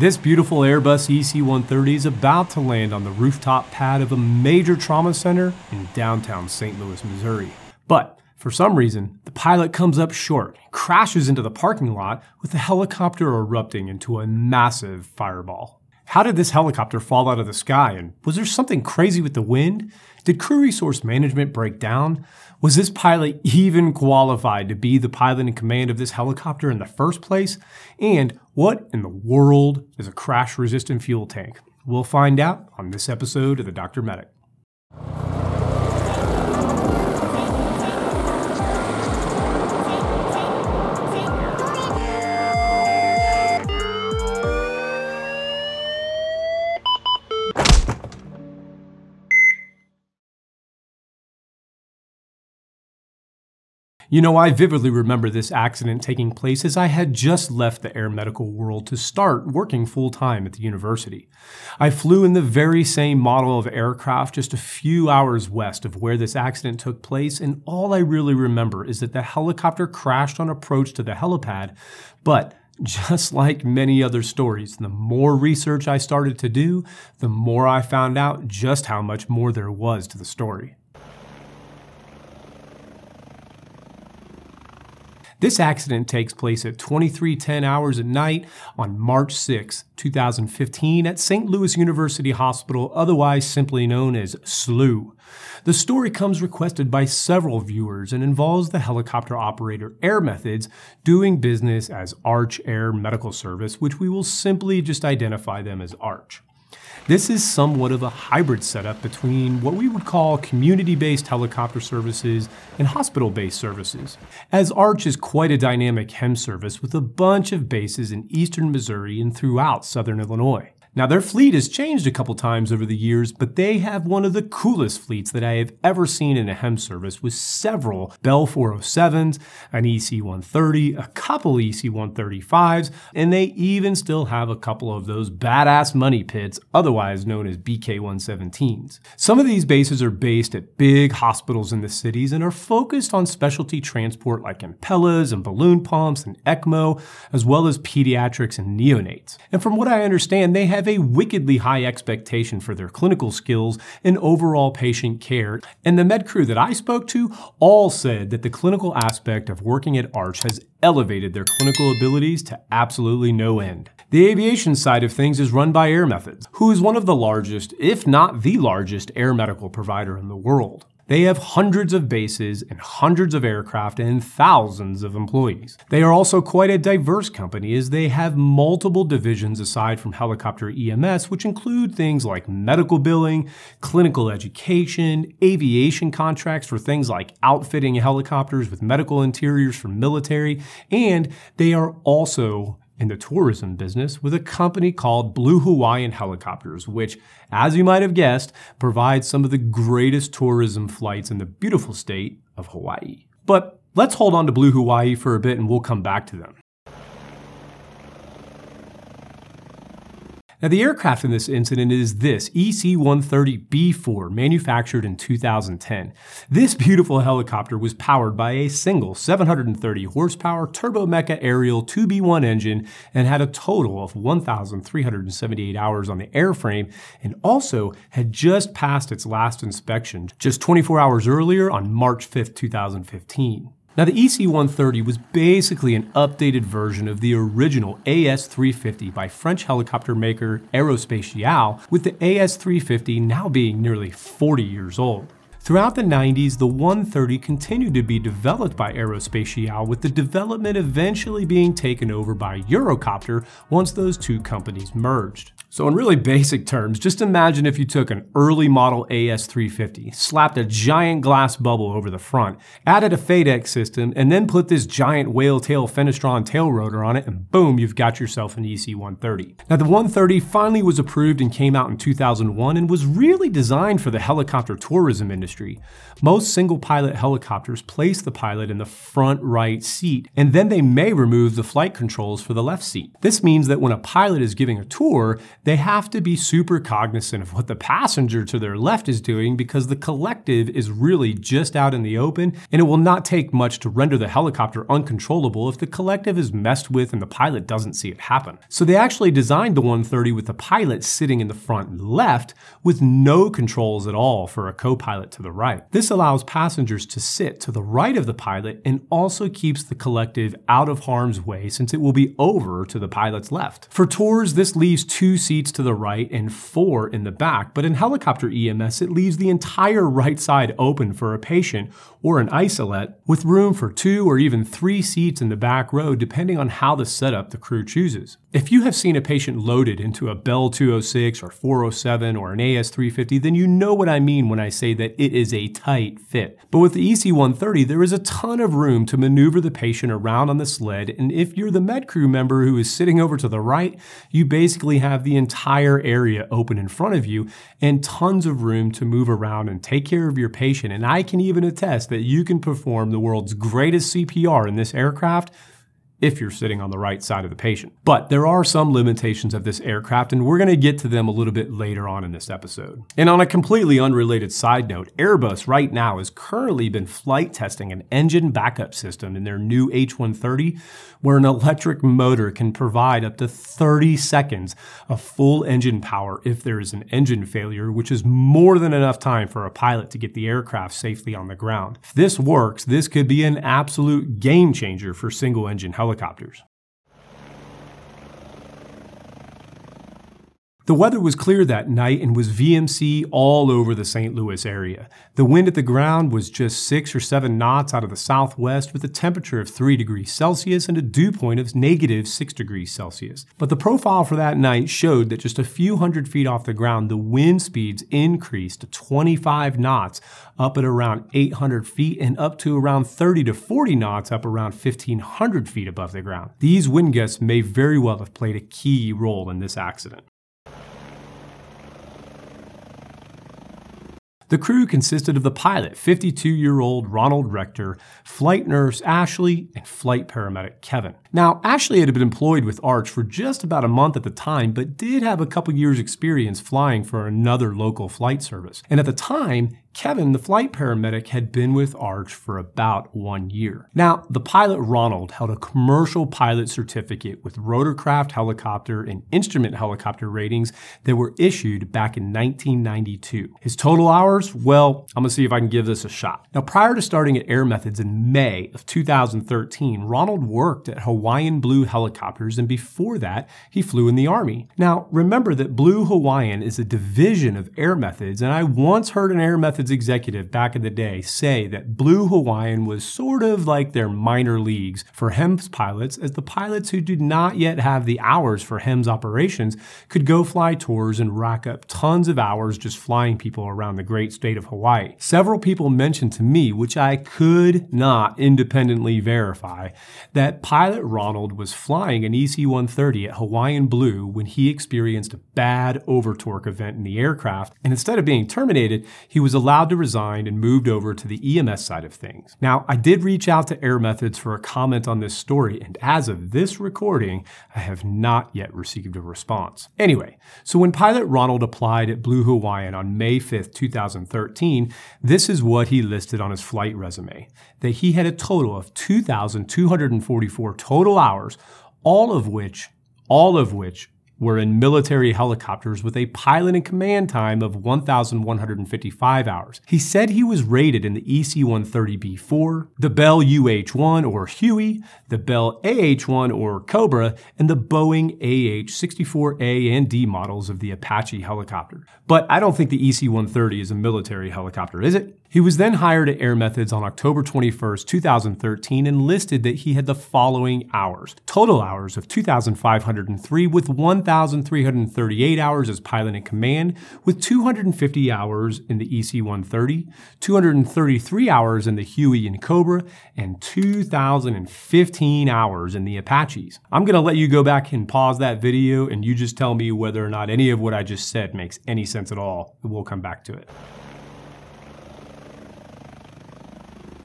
This beautiful Airbus EC 130 is about to land on the rooftop pad of a major trauma center in downtown St. Louis, Missouri. But for some reason, the pilot comes up short, crashes into the parking lot with the helicopter erupting into a massive fireball. How did this helicopter fall out of the sky, and was there something crazy with the wind? Did crew resource management break down? Was this pilot even qualified to be the pilot in command of this helicopter in the first place? And what in the world is a crash resistant fuel tank? We'll find out on this episode of the Dr. Medic. You know, I vividly remember this accident taking place as I had just left the air medical world to start working full time at the university. I flew in the very same model of aircraft just a few hours west of where this accident took place, and all I really remember is that the helicopter crashed on approach to the helipad, but just like many other stories, the more research I started to do, the more I found out just how much more there was to the story. This accident takes place at 2310 hours at night on March 6, 2015 at St. Louis University Hospital, otherwise simply known as SLU. The story comes requested by several viewers and involves the helicopter operator Air Methods doing business as Arch Air Medical Service, which we will simply just identify them as Arch. This is somewhat of a hybrid setup between what we would call community based helicopter services and hospital based services, as Arch is quite a dynamic HEMS service with a bunch of bases in eastern Missouri and throughout southern Illinois. Now, their fleet has changed a couple times over the years, but they have one of the coolest fleets that I have ever seen in a HEMS service with several Bell 407s, an EC 130, a couple EC 135s, and they even still have a couple of those badass money pits, otherwise known as BK 117s. Some of these bases are based at big hospitals in the cities and are focused on specialty transport like Impellas and balloon pumps and ECMO, as well as pediatrics and neonates. And from what I understand, they have a wickedly high expectation for their clinical skills and overall patient care, and the med crew that I spoke to all said that the clinical aspect of working at Arch has elevated their clinical abilities to absolutely no end. The aviation side of things is run by Air Methods, who is one of the largest, if not the largest, air medical provider in the world. They have hundreds of bases and hundreds of aircraft and thousands of employees. They are also quite a diverse company as they have multiple divisions aside from helicopter EMS, which include things like medical billing, clinical education, aviation contracts for things like outfitting helicopters with medical interiors for military, and they are also in the tourism business with a company called Blue Hawaiian Helicopters, which, as you might have guessed, provides some of the greatest tourism flights in the beautiful state of Hawaii. But let's hold on to Blue Hawaii for a bit and we'll come back to them. Now, the aircraft in this incident is this EC 130B4, manufactured in 2010. This beautiful helicopter was powered by a single 730 horsepower Turbomeca Arriel 2B1 engine and had a total of 1,378 hours on the airframe and also had just passed its last inspection just 24 hours earlier on March 5, 2015. Now, the EC130 was basically an updated version of the original AS350 by French helicopter maker Aerospatiale, with the AS350 now being nearly 40 years old. Throughout the 90s, the 130 continued to be developed by Aerospatiale, with the development eventually being taken over by Eurocopter once those two companies merged. So, in really basic terms, just imagine if you took an early model AS350, slapped a giant glass bubble over the front, added a FADEC system, and then put this giant whale tail Fenestron tail rotor on it, and boom, you've got yourself an EC130. Now, the 130 finally was approved and came out in 2001 and was really designed for the helicopter tourism industry. Most single pilot helicopters place the pilot in the front right seat, and then they may remove the flight controls for the left seat. This means that when a pilot is giving a tour, they have to be super cognizant of what the passenger to their left is doing because the collective is really just out in the open and it will not take much to render the helicopter uncontrollable if the collective is messed with and the pilot doesn't see it happen. So they actually designed the 130 with the pilot sitting in the front left with no controls at all for a co-pilot to the right. This allows passengers to sit to the right of the pilot and also keeps the collective out of harm's way since it will be over to the pilot's left. For tours, this leaves two seats to the right and four in the back, but in helicopter EMS, it leaves the entire right side open for a patient or an isolette with room for two or even three seats in the back row depending on how the setup the crew chooses. If you have seen a patient loaded into a Bell 206 or 407 or an AS350, then you know what I mean when I say that it is a tight fit. But with the EC130, there is a ton of room to maneuver the patient around on the sled, and if you're the med crew member who is sitting over to the right, you basically have the entire area open in front of you and tons of room to move around and take care of your patient. And I can even attest that you can perform the world's greatest CPR in this aircraft if you're sitting on the right side of the patient. But there are some limitations of this aircraft, and we're going to get to them a little bit later on in this episode. And on a completely unrelated side note, Airbus right now has currently been flight testing an engine backup system in their new H130, where an electric motor can provide up to 30 seconds of full engine power if there is an engine failure, which is more than enough time for a pilot to get the aircraft safely on the ground. If this works, this could be an absolute game changer for single engine helicopters helicopters. The weather was clear that night and was VMC all over the St. Louis area. The wind at the ground was just 6 or 7 knots out of the southwest with a temperature of 3 degrees Celsius and a dew point of negative 6 degrees Celsius. But the profile for that night showed that just a few hundred feet off the ground, the wind speeds increased to 25 knots up at around 800 feet and up to around 30 to 40 knots up around 1500 feet above the ground. These wind gusts may very well have played a key role in this accident. The crew consisted of the pilot, 52 year old Ronald Rector, flight nurse Ashley, and flight paramedic Kevin. Now, Ashley had been employed with Arch for just about a month at the time, but did have a couple years' experience flying for another local flight service. And at the time, Kevin, the flight paramedic, had been with Arch for about one year. Now, the pilot Ronald held a commercial pilot certificate with rotorcraft helicopter and instrument helicopter ratings that were issued back in 1992. His total hours? Well, I'm gonna see if I can give this a shot. Now, prior to starting at Air Methods in May of 2013, Ronald worked at Hawaiian Blue Helicopters, and before that, he flew in the Army. Now, remember that Blue Hawaiian is a division of Air Methods, and I once heard an Air Methods executive back in the day say that Blue Hawaiian was sort of like their minor leagues for HEMS pilots, as the pilots who did not yet have the hours for HEMS operations could go fly tours and rack up tons of hours just flying people around the great state of Hawaii. Several people mentioned to me, which I could not independently verify, that pilot Ronald was flying an EC 130 at Hawaiian Blue when he experienced a bad overtorque event in the aircraft, and instead of being terminated, he was allowed to resign and moved over to the EMS side of things. Now, I did reach out to Air Methods for a comment on this story, and as of this recording, I have not yet received a response. Anyway, so when pilot Ronald applied at Blue Hawaiian on May 5th, 2013, this is what he listed on his flight resume that he had a total of 2,244 total hours, all of which all of which were in military helicopters with a pilot and command time of 1,155 hours. He said he was rated in the EC-130B4, the Bell UH-1 or Huey, the Bell AH-1 or Cobra, and the Boeing AH-64A and D models of the Apache helicopter. But I don't think the EC-130 is a military helicopter, is it? He was then hired at Air Methods on October 21, 2013, and listed that he had the following hours total hours of 2,503, with 1,338 hours as pilot in command, with 250 hours in the EC 130, 233 hours in the Huey and Cobra, and 2,015 hours in the Apaches. I'm going to let you go back and pause that video, and you just tell me whether or not any of what I just said makes any sense at all. We'll come back to it.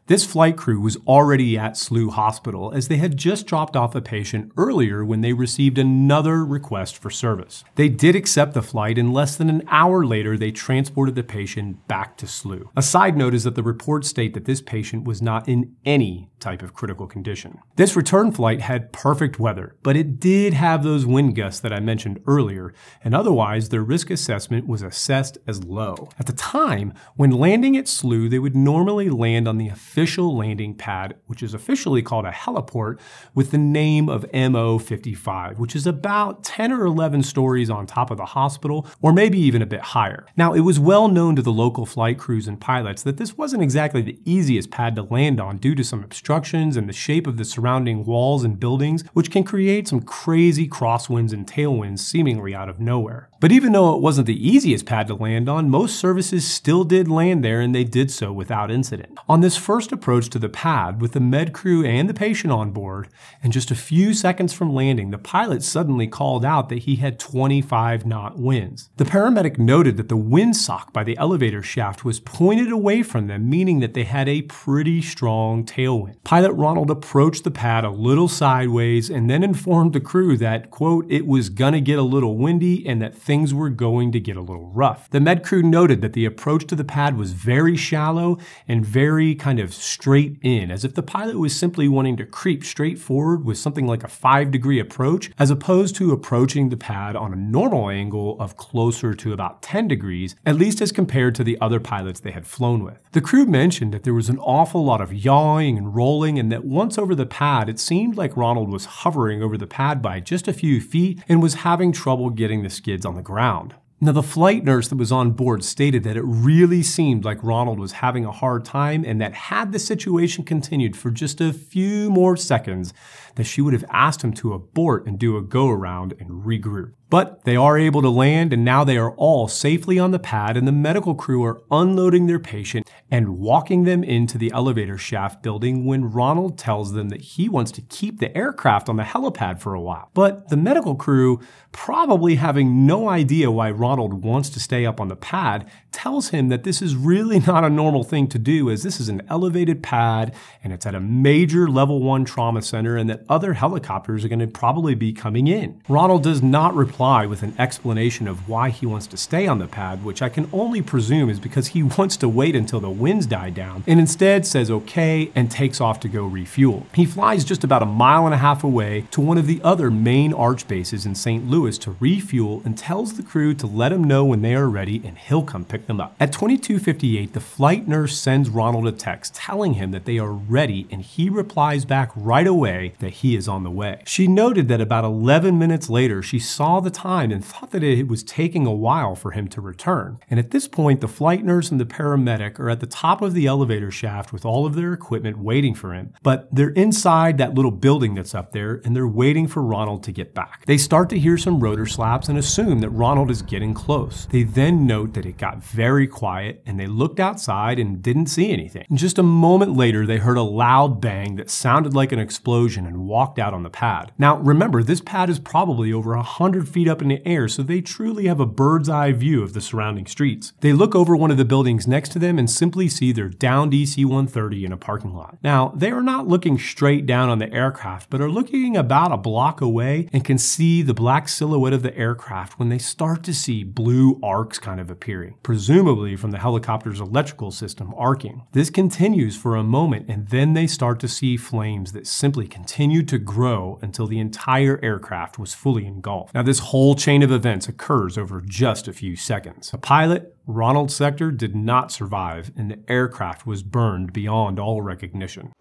This flight crew was already at SLU Hospital as they had just dropped off a patient earlier when they received another request for service. They did accept the flight and less than an hour later they transported the patient back to SLU. A side note is that the reports state that this patient was not in any type of critical condition. This return flight had perfect weather, but it did have those wind gusts that I mentioned earlier, and otherwise their risk assessment was assessed as low. At the time, when landing at SLU, they would normally land on the official landing pad, which is officially called a heliport, with the name of MO55, which is about 10 or 11 stories on top of the hospital, or maybe even a bit higher. Now, it was well known to the local flight crews and pilots that this wasn't exactly the easiest pad to land on due to some obstructions and the shape of the surrounding walls and buildings, which can create some crazy crosswinds and tailwinds seemingly out of nowhere. But even though it wasn't the easiest pad to land on, most services still did land there and they did so without incident. On this first approach to the pad, with the med crew and the patient on board, and just a few seconds from landing, the pilot suddenly called out that he had 25 knot winds. The paramedic noted that the windsock by the elevator shaft was pointed away from them, meaning that they had a pretty strong tailwind. Pilot Ronald approached the pad a little sideways and then informed the crew that, quote, it was gonna get a little windy and that things were going to get a little rough. The med crew noted that the approach to the pad was very shallow and very kind of straight in, as if the pilot was simply wanting to creep straight forward with something like a five degree approach, as opposed to approaching the pad on a normal angle of closer to about 10 degrees, at least as compared to the other pilots they had flown with. The crew mentioned that there was an awful lot of yawing and rolling, and that once over the pad, it seemed like Ronald was hovering over the pad by just a few feet and was having trouble getting the skids on the ground. Now, the flight nurse that was on board stated that it really seemed like Ronald was having a hard time and that had the situation continued for just a few more seconds, that she would have asked him to abort and do a go around and regroup. But they are able to land, and now they are all safely on the pad, and the medical crew are unloading their patient and walking them into the elevator shaft building when Ronald tells them that he wants to keep the aircraft on the helipad for a while. But the medical crew, probably having no idea why Ronald wants to stay up on the pad, tells him that this is really not a normal thing to do, as this is an elevated pad and it's at a major level one trauma center, and that other helicopters are going to probably be coming in. Ronald does not reply with an explanation of why he wants to stay on the pad, which I can only presume is because he wants to wait until the winds die down, and instead says okay and takes off to go refuel. He flies just about a mile and a half away to one of the other main arch bases in St. Louis to refuel and tells the crew to let him know when they are ready and he'll come pick them up. At 2258, the flight nurse sends Ronald a text telling him that they are ready and he replies back right away that he is on the way. She noted that about 11 minutes later, she saw the time and thought that it was taking a while for him to return. And at this point, the flight nurse and the paramedic are at the top of the elevator shaft with all of their equipment waiting for him. But they're inside that little building that's up there and they're waiting for Ronald to get back. They start to hear some rotor slaps and assume that Ronald is getting close. They then note that it got very quiet and they looked outside and didn't see anything. And just a moment later, they heard a loud bang that sounded like an explosion and walked out on the pad. Now, remember, this pad is probably over 100 feet up in the air, so they truly have a bird's eye view of the surrounding streets. They look over one of the buildings next to them and simply see their downed EC 130 in a parking lot. Now, they are not looking straight down on the aircraft, but are looking about a block away and can see the black silhouette of the aircraft when they start to see blue arcs kind of appearing, presumably from the helicopter's electrical system arcing. This continues for a moment and then they start to see flames that simply continue to grow until the entire aircraft was fully engulfed. Now, this whole chain of events occurs over just a few seconds. A pilot, Ronald Rector, did not survive, and the aircraft was burned beyond all recognition.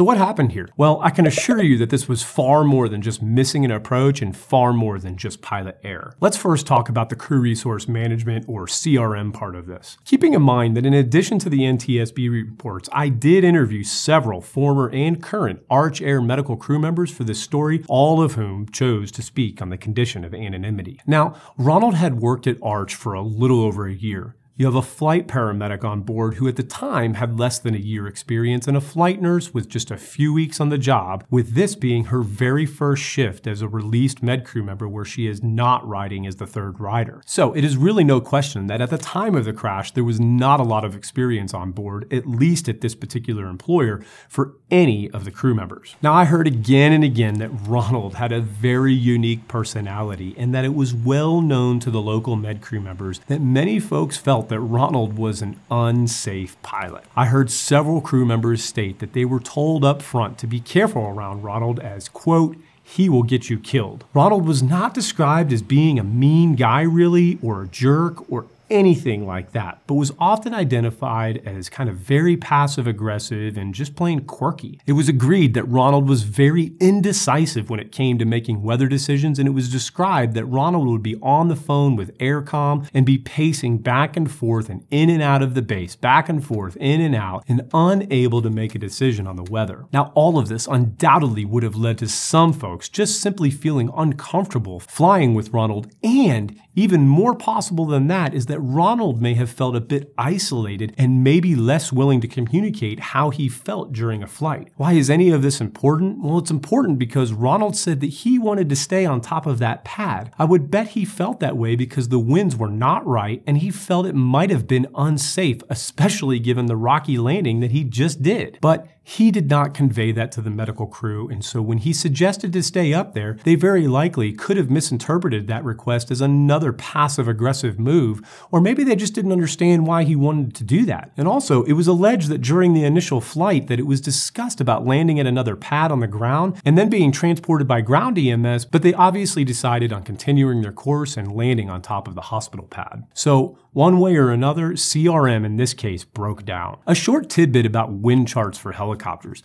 So, what happened here? Well, I can assure you that this was far more than just missing an approach and far more than just pilot error. Let's first talk about the crew resource management or CRM part of this. Keeping in mind that in addition to the NTSB reports, I did interview several former and current Arch Air medical crew members for this story, all of whom chose to speak on the condition of anonymity. Now, Ronald had worked at Arch for a little over a year You have a flight paramedic on board who at the time had less than a year experience and a flight nurse with just a few weeks on the job, with this being her very first shift as a released med crew member where she is not riding as the third rider. So it is really no question that at the time of the crash, there was not a lot of experience on board, at least at this particular employer, for any of the crew members. Now, I heard again and again that Ronald had a very unique personality and that it was well known to the local med crew members that many folks felt that Ronald was an unsafe pilot. I heard several crew members state that they were told up front to be careful around Ronald as, quote, he will get you killed. Ronald was not described as being a mean guy, really, or a jerk, or anything like that, but was often identified as kind of very passive aggressive and just plain quirky. It was agreed that Ronald was very indecisive when it came to making weather decisions, and it was described that Ronald would be on the phone with Aircom and be pacing back and forth and in and out of the base, back and forth, in and out, and unable to make a decision on the weather. Now, all of this undoubtedly would have led to some folks just simply feeling uncomfortable flying with Ronald and even more possible than that is that Ronald may have felt a bit isolated and maybe less willing to communicate how he felt during a flight. Why is any of this important? Well, it's important because Ronald said that he wanted to stay on top of that pad. I would bet he felt that way because the winds were not right and he felt it might have been unsafe, especially given the rocky landing that he just did. But he did not convey that to the medical crew, and so when he suggested to stay up there, they very likely could have misinterpreted that request as another passive aggressive move, or maybe they just didn't understand why he wanted to do that. And also, it was alleged that during the initial flight that it was discussed about landing at another pad on the ground and then being transported by ground EMS, but they obviously decided on continuing their course and landing on top of the hospital pad. So, one way or another, CRM in this case broke down. A short tidbit about wind charts for helicopters.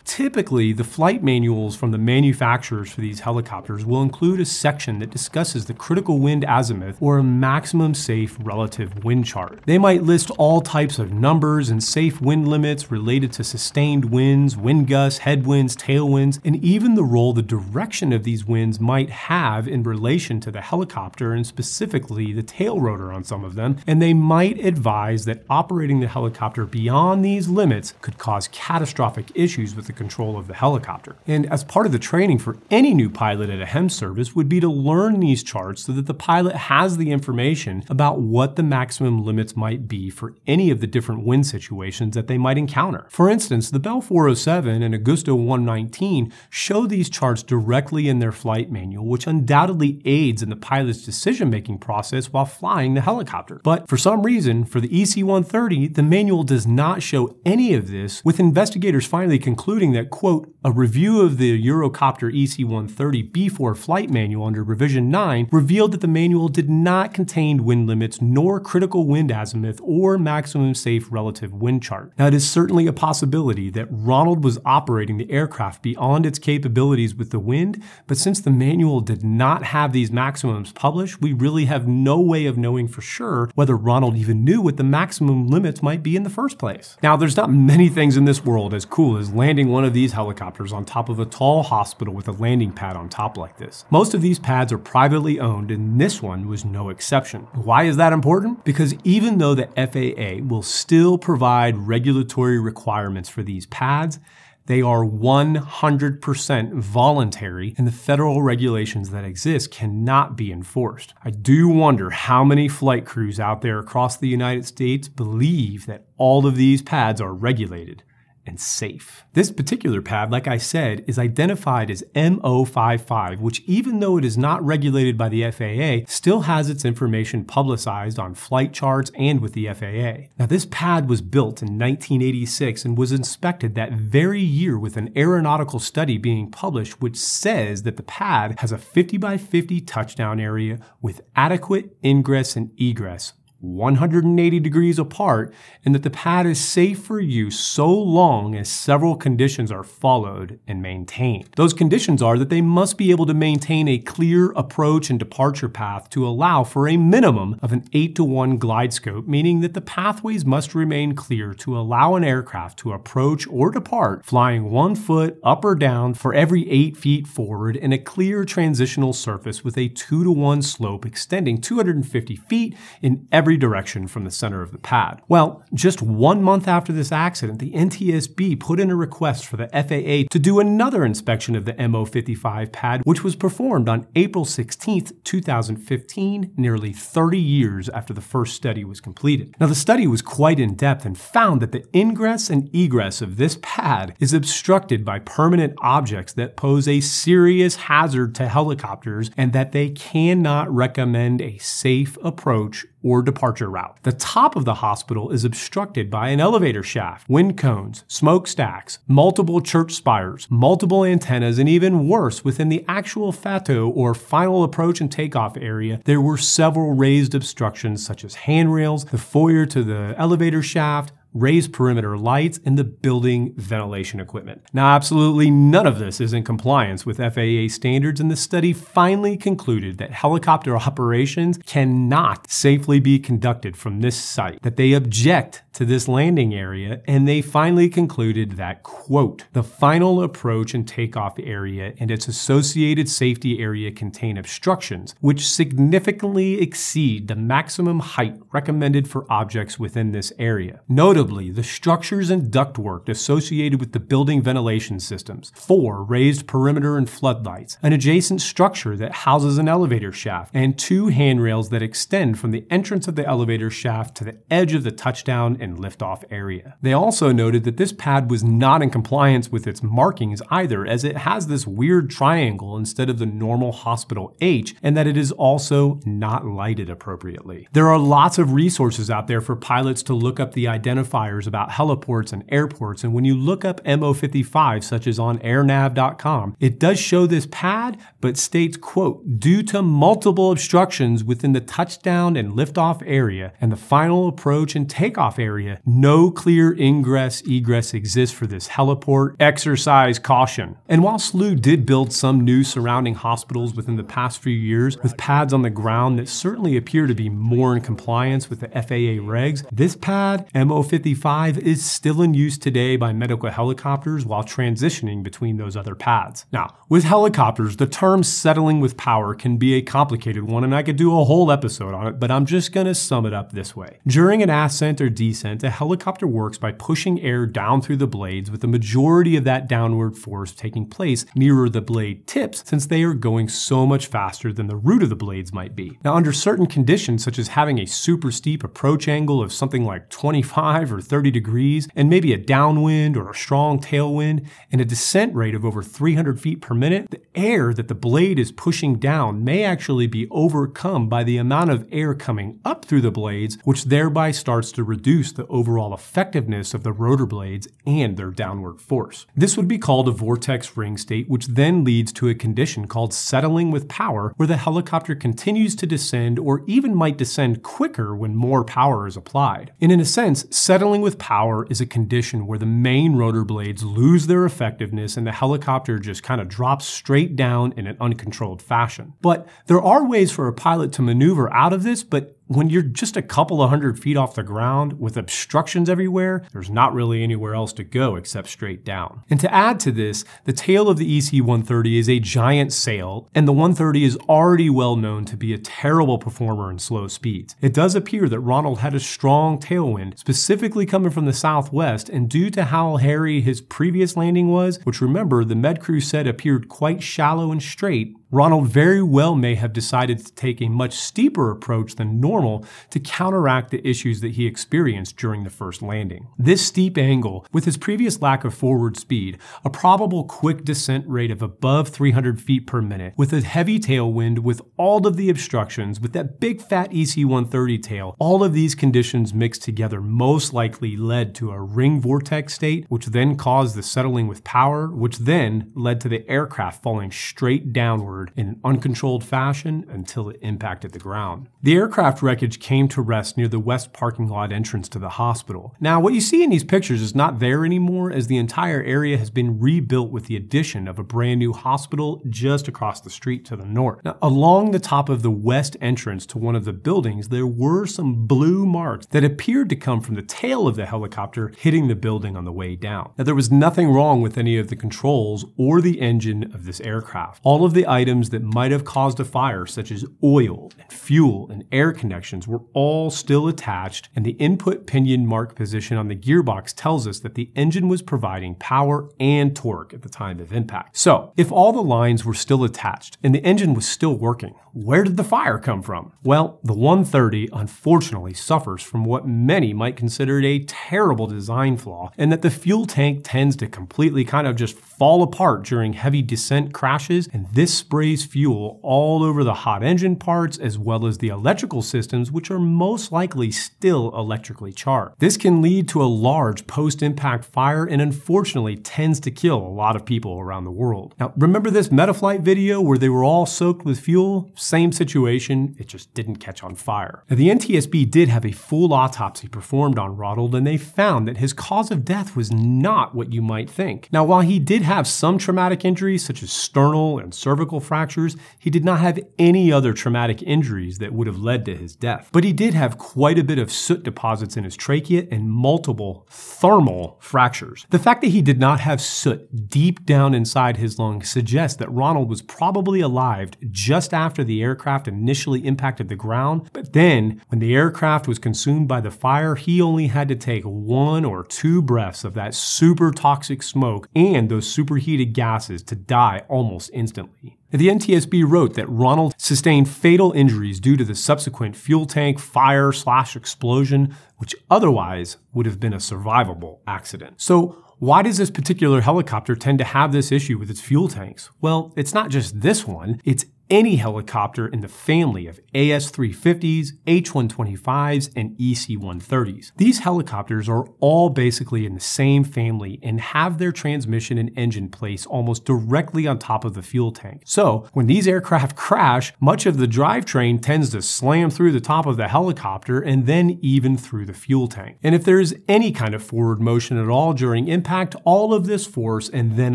Typically, the flight manuals from the manufacturers for these helicopters will include a section that discusses the critical wind azimuth or a maximum safe relative wind chart. They might list all types of numbers and safe wind limits related to sustained winds, wind gusts, headwinds, tailwinds, and even the role the direction of these winds might have in relation to the helicopter and specifically the tail rotor on some of them. And they might advise that operating the helicopter beyond these limits could cause catastrophic issues with the control of the helicopter. And as part of the training for any new pilot at a HEMS service would be to learn these charts so that the pilot has the information about what the maximum limits might be for any of the different wind situations that they might encounter. For instance, the Bell 407 and Agusta 119 show these charts directly in their flight manual, which undoubtedly aids in the pilot's decision-making process while flying the helicopter. But for some reason, for the EC-130, the manual does not show any of this, with investigators finally concluding that, quote, a review of the Eurocopter EC-130 B4 flight manual under revision 9 revealed that the manual did not contain wind limits nor critical wind azimuth or maximum safe relative wind chart. Now, it is certainly a possibility that Ronald was operating the aircraft beyond its capabilities with the wind, but since the manual did not have these maximums published, we really have no way of knowing for sure whether Ronald even knew what the maximum limits might be in the first place. Now, there's not many things in this world as cool as landing one of these helicopters on top of a tall hospital with a landing pad on top like this. Most of these pads are privately owned, and this one was no exception. Why is that important? Because even though the FAA will still provide regulatory requirements for these pads, they are 100% voluntary, and the federal regulations that exist cannot be enforced. I do wonder how many flight crews out there across the United States believe that all of these pads are regulated and safe. This particular pad, like I said, is identified as MO55, which even though it is not regulated by the FAA, still has its information publicized on flight charts and with the FAA. Now this pad was built in 1986 and was inspected that very year with an aeronautical study being published which says that the pad has a 50 by 50 touchdown area with adequate ingress and egress 180 degrees apart and that the pad is safe for use so long as several conditions are followed and maintained. Those conditions are that they must be able to maintain a clear approach and departure path to allow for a minimum of an 8 to 1 glide slope, meaning that the pathways must remain clear to allow an aircraft to approach or depart flying one foot up or down for every 8 feet forward in a clear transitional surface with a 2 to 1 slope extending 250 feet in every direction from the center of the pad. Well, just one month after this accident, the NTSB put in a request for the FAA to do another inspection of the MO55 pad, which was performed on April 16, 2015, nearly 30 years after the first study was completed. Now, the study was quite in depth and found that the ingress and egress of this pad is obstructed by permanent objects that pose a serious hazard to helicopters and that they cannot recommend a safe approach or departure route. The top of the hospital is obstructed by an elevator shaft, wind cones, smokestacks, multiple church spires, multiple antennas, and even worse, within the actual FATO or final approach and takeoff area, there were several raised obstructions such as handrails, the foyer to the elevator shaft, raised perimeter lights, and the building ventilation equipment. Now, absolutely none of this is in compliance with FAA standards, and the study finally concluded that helicopter operations cannot safely be conducted from this site, that they object to this landing area, and they finally concluded that, quote, the final approach and takeoff area and its associated safety area contain obstructions which significantly exceed the maximum height recommended for objects within this area. Notably, the structures and ductwork associated with the building ventilation systems, four raised perimeter and floodlights, an adjacent structure that houses an elevator shaft, and two handrails that extend from the entrance of the elevator shaft to the edge of the touchdown and liftoff area. They also noted that this pad was not in compliance with its markings either, as it has this weird triangle instead of the normal hospital H, and that it is also not lighted appropriately. There are lots of resources out there for pilots to look up the identifiers about heliports and airports, and when you look up MO55, such as on airnav.com, it does show this pad, but states, quote, due to multiple obstructions within the touchdown and liftoff area and the final approach and takeoff area, no clear ingress egress exists for this heliport. Exercise caution. And while SLU did build some new surrounding hospitals within the past few years with pads on the ground that certainly appear to be more in compliance with the FAA regs, this pad, MO55, is still in use today by medical helicopters while transitioning between those other pads. Now, with helicopters, the term settling with power can be a complicated one, and I could do a whole episode on it, but I'm just going to sum it up this way. During an ascent or descent, a helicopter works by pushing air down through the blades, with the majority of that downward force taking place nearer the blade tips, since they are going so much faster than the root of the blades might be. Now, under certain conditions, such as having a super steep approach angle of something like 25 or 30 degrees, and maybe a downwind or a strong tailwind, and a descent rate of over 300 feet per minute, the air that the blade is pushing down may actually be overcome by the amount of air coming up through the blades, which thereby starts to reduce the overall effectiveness of the rotor blades and their downward force. This would be called a vortex ring state, which then leads to a condition called settling with power, where the helicopter continues to descend or even might descend quicker when more power is applied. And in a sense, settling with power is a condition where the main rotor blades lose their effectiveness and the helicopter just kind of drops straight down in an uncontrolled fashion. But there are ways for a pilot to maneuver out of this, but when you're just a couple of hundred feet off the ground with obstructions everywhere, there's not really anywhere else to go except straight down. And to add to this, the tail of the EC 130 is a giant sail, and the 130 is already well known to be a terrible performer in slow speeds. It does appear that Ronald had a strong tailwind, specifically coming from the southwest, and due to how hairy his previous landing was, which remember the med crew said appeared quite shallow and straight, Ronald very well may have decided to take a much steeper approach than normal to counteract the issues that he experienced during the first landing. This steep angle, with his previous lack of forward speed, a probable quick descent rate of above 300 feet per minute, with a heavy tailwind, with all of the obstructions, with that big fat EC 130 tail, all of these conditions mixed together most likely led to a ring vortex state, which then caused the settling with power, which then led to the aircraft falling straight downward in an uncontrolled fashion until it impacted the ground. The aircraft wreckage came to rest near the west parking lot entrance to the hospital. Now, what you see in these pictures is not there anymore as the entire area has been rebuilt with the addition of a brand new hospital just across the street to the north. Now, along the top of the west entrance to one of the buildings, there were some blue marks that appeared to come from the tail of the helicopter hitting the building on the way down. Now, there was nothing wrong with any of the controls or the engine of this aircraft. All of the items items that might have caused a fire, such as oil and fuel and air connections, were all still attached, and the input pinion mark position on the gearbox tells us that the engine was providing power and torque at the time of impact. So, if all the lines were still attached and the engine was still working, where did the fire come from? Well, the 130 unfortunately suffers from what many might consider a terrible design flaw, and that the fuel tank tends to completely kind of just fall apart during heavy descent crashes, and this sprays fuel all over the hot engine parts as well as the electrical systems, which are most likely still electrically charged. This can lead to a large post impact fire and unfortunately tends to kill a lot of people around the world. Now, remember this Metaflight video where they were all soaked with fuel? Same situation, it just didn't catch on fire. Now, the NTSB did have a full autopsy performed on Ronald, and they found that his cause of death was not what you might think. Now, while he did have some traumatic injuries, such as sternal and cervical fractures, he did not have any other traumatic injuries that would have led to his death. But he did have quite a bit of soot deposits in his trachea and multiple thermal fractures. The fact that he did not have soot deep down inside his lungs suggests that Ronald was probably alive just after the aircraft initially impacted the ground, but then when the aircraft was consumed by the fire, he only had to take one or two breaths of that super toxic smoke and those superheated gases to die almost instantly. The NTSB wrote that Ronald sustained fatal injuries due to the subsequent fuel tank fire slash explosion, which otherwise would have been a survivable accident. So, why does this particular helicopter tend to have this issue with its fuel tanks? Well, it's not just this one, it's any helicopter in the family of AS-350s, H-125s, and EC-130s. These helicopters are all basically in the same family and have their transmission and engine placed almost directly on top of the fuel tank. So, when these aircraft crash, much of the drivetrain tends to slam through the top of the helicopter and then even through the fuel tank. And if there is any kind of forward motion at all during impact, all of this force and then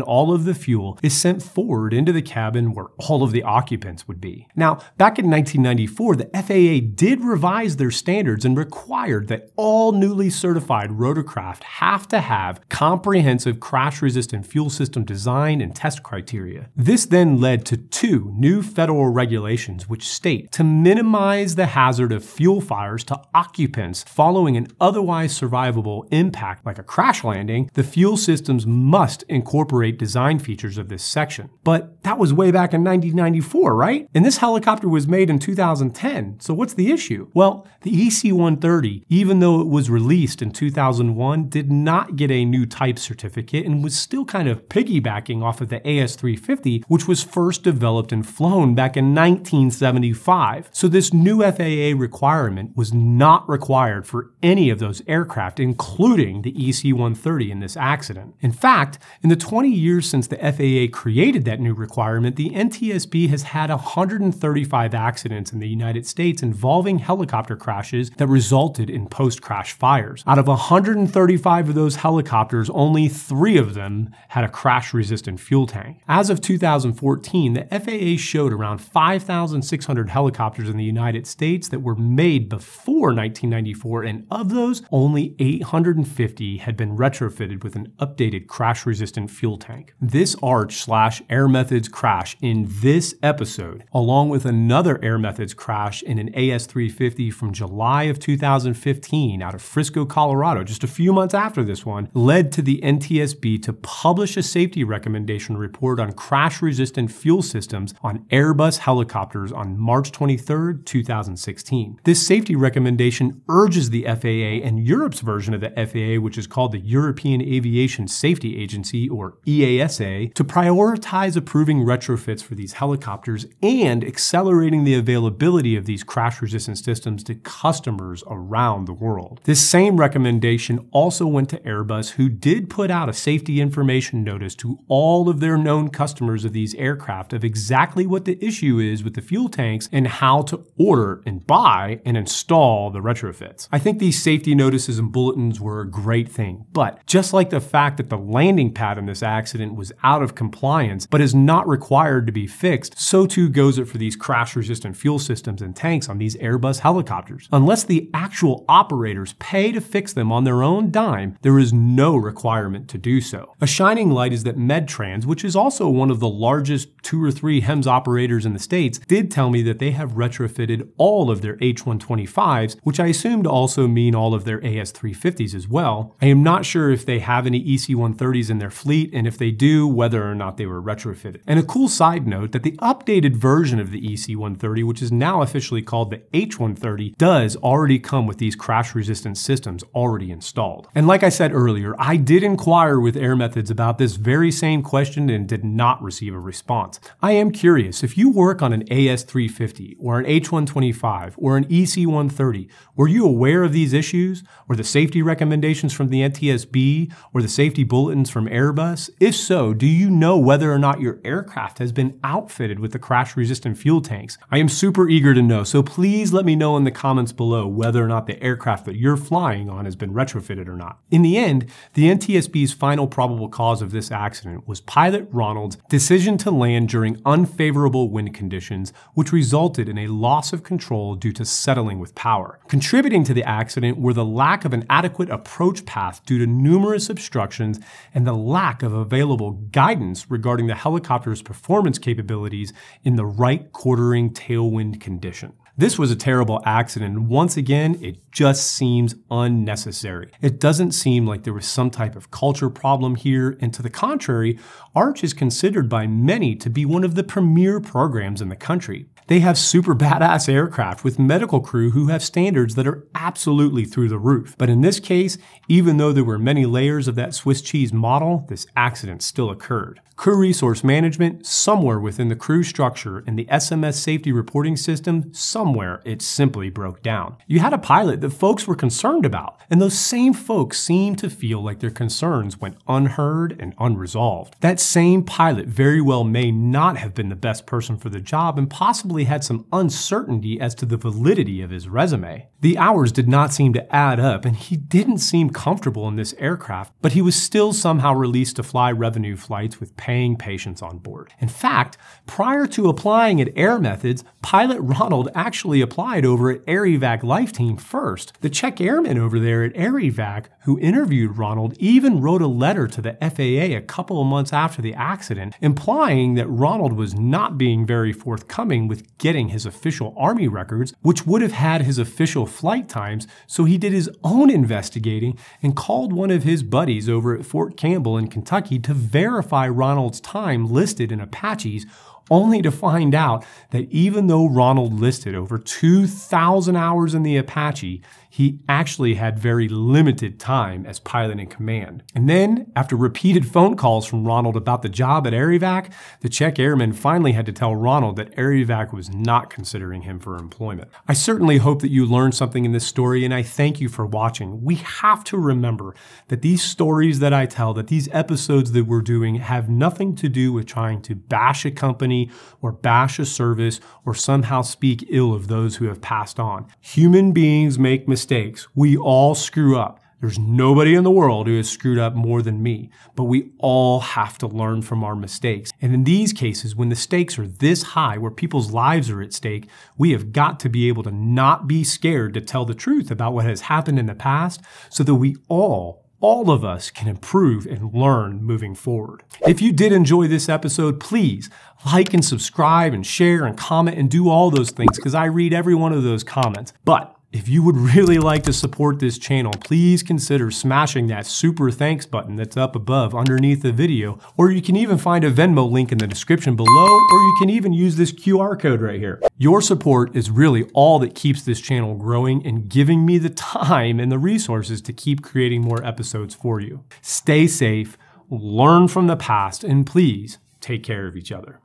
all of the fuel is sent forward into the cabin where all of the occupants occupants would be. Now, back in 1994, the FAA did revise their standards and required that all newly certified rotorcraft have to have comprehensive crash resistant fuel system design and test criteria. This then led to two new federal regulations which state to minimize the hazard of fuel fires to occupants following an otherwise survivable impact like a crash landing, the fuel systems must incorporate design features of this section. But that was way back in 1994, right? And this helicopter was made in 2010. So what's the issue? Well, the EC-130, even though it was released in 2001, did not get a new type certificate and was still kind of piggybacking off of the AS-350, which was first developed and flown back in 1975. So this new FAA requirement was not required for any of those aircraft, including the EC-130 in this accident. In fact, in the 20 years since the FAA created that new requirement, the NTSB has had had 135 accidents in the United States involving helicopter crashes that resulted in post crash fires. Out of 135 of those helicopters, only three of them had a crash resistant fuel tank. As of 2014, the FAA showed around 5,600 helicopters in the United States that were made before 1994, and of those, only 850 had been retrofitted with an updated crash resistant fuel tank. This arch slash air methods crash in this episode episode, along with another Air Methods crash in an AS350 from July of 2015 out of Frisco, Colorado, just a few months after this one, led to the NTSB to publish a safety recommendation report on crash resistant fuel systems on Airbus helicopters on March 23, 2016. This safety recommendation urges the FAA and Europe's version of the FAA, which is called the European Aviation Safety Agency, or EASA, to prioritize approving retrofits for these helicopters and accelerating the availability of these crash resistant systems to customers around the world. This same recommendation also went to Airbus, who did put out a safety information notice to all of their known customers of these aircraft of exactly what the issue is with the fuel tanks and how to order and buy and install the retrofits. I think these safety notices and bulletins were a great thing, but just like the fact that the landing pad in this accident was out of compliance but is not required to be fixed, so too goes it for these crash resistant fuel systems and tanks on these Airbus helicopters. Unless the actual operators pay to fix them on their own dime, there is no requirement to do so. A shining light is that Medtrans, which is also one of the largest two or three HEMS operators in the States, did tell me that they have retrofitted all of their H125s, which I assume to also mean all of their AS350s as well. I am not sure if they have any EC130s in their fleet, and if they do, whether or not they were retrofitted. And a cool side note that the updated version of the EC130, which is now officially called the H130, does already come with these crash resistant systems already installed. And like I said earlier, I did inquire with Air Methods about this very same question and did not receive a response. I am curious if you work on an AS350 or an H125 or an EC130, were you aware of these issues or the safety recommendations from the NTSB or the safety bulletins from Airbus? If so, do you know whether or not your aircraft has been outfitted with the crash resistant fuel tanks? I am super eager to know, so please let me know in the comments below whether or not the aircraft that you're flying on has been retrofitted or not. In the end, the NTSB's final probable cause of this accident was pilot Ronald's decision to land during unfavorable wind conditions, which resulted in a loss of control due to settling with power. Contributing to the accident were the lack of an adequate approach path due to numerous obstructions and the lack of available guidance regarding the helicopter's performance capabilities in the right quartering tailwind condition. This was a terrible accident. Once again, it just seems unnecessary. It doesn't seem like there was some type of culture problem here, and to the contrary, Arch is considered by many to be one of the premier programs in the country. They have super badass aircraft with medical crew who have standards that are absolutely through the roof. But in this case, even though there were many layers of that Swiss cheese model, this accident still occurred. Crew resource management, somewhere within the crew structure and the SMS safety reporting system, somewhere it simply broke down. You had a pilot that folks were concerned about, and those same folks seemed to feel like their concerns went unheard and unresolved. That same pilot very well may not have been the best person for the job and possibly had some uncertainty as to the validity of his resume. The hours did not seem to add up, and he didn't seem comfortable in this aircraft, but he was still somehow released to fly revenue flights with paying patients on board. In fact, prior to applying at Air Methods, pilot Ronald actually applied over at Air Evac Life Team first. The check airman over there at Air Evac who interviewed Ronald even wrote a letter to the FAA a couple of months after the accident, implying that Ronald was not being very forthcoming with getting his official Army records, which would have had his official flight times, so he did his own investigating and called one of his buddies over at Fort Campbell in Kentucky to verify Ronald's time listed in Apache's only to find out that even though Ronald listed over 2,000 hours in the Apache, he actually had very limited time as pilot in command. And then, after repeated phone calls from Ronald about the job at Air Evac, the check airman finally had to tell Ronald that Air Evac was not considering him for employment. I certainly hope that you learned something in this story, and I thank you for watching. We have to remember that these stories that I tell, that these episodes that we're doing, have nothing to do with trying to bash a company or bash a service or somehow speak ill of those who have passed on. Human beings make mistakes mistakes. We all screw up. There's nobody in the world who has screwed up more than me, but we all have to learn from our mistakes. And in these cases, when the stakes are this high, where people's lives are at stake, we have got to be able to not be scared to tell the truth about what has happened in the past so that we all all of us can improve and learn moving forward. If you did enjoy this episode, please like and subscribe and share and comment and do all those things because I read every one of those comments. But if you would really like to support this channel, please consider smashing that super thanks button that's up above underneath the video, or you can even find a Venmo link in the description below, or you can even use this QR code right here. Your support is really all that keeps this channel growing and giving me the time and the resources to keep creating more episodes for you. Stay safe, learn from the past, and please take care of each other.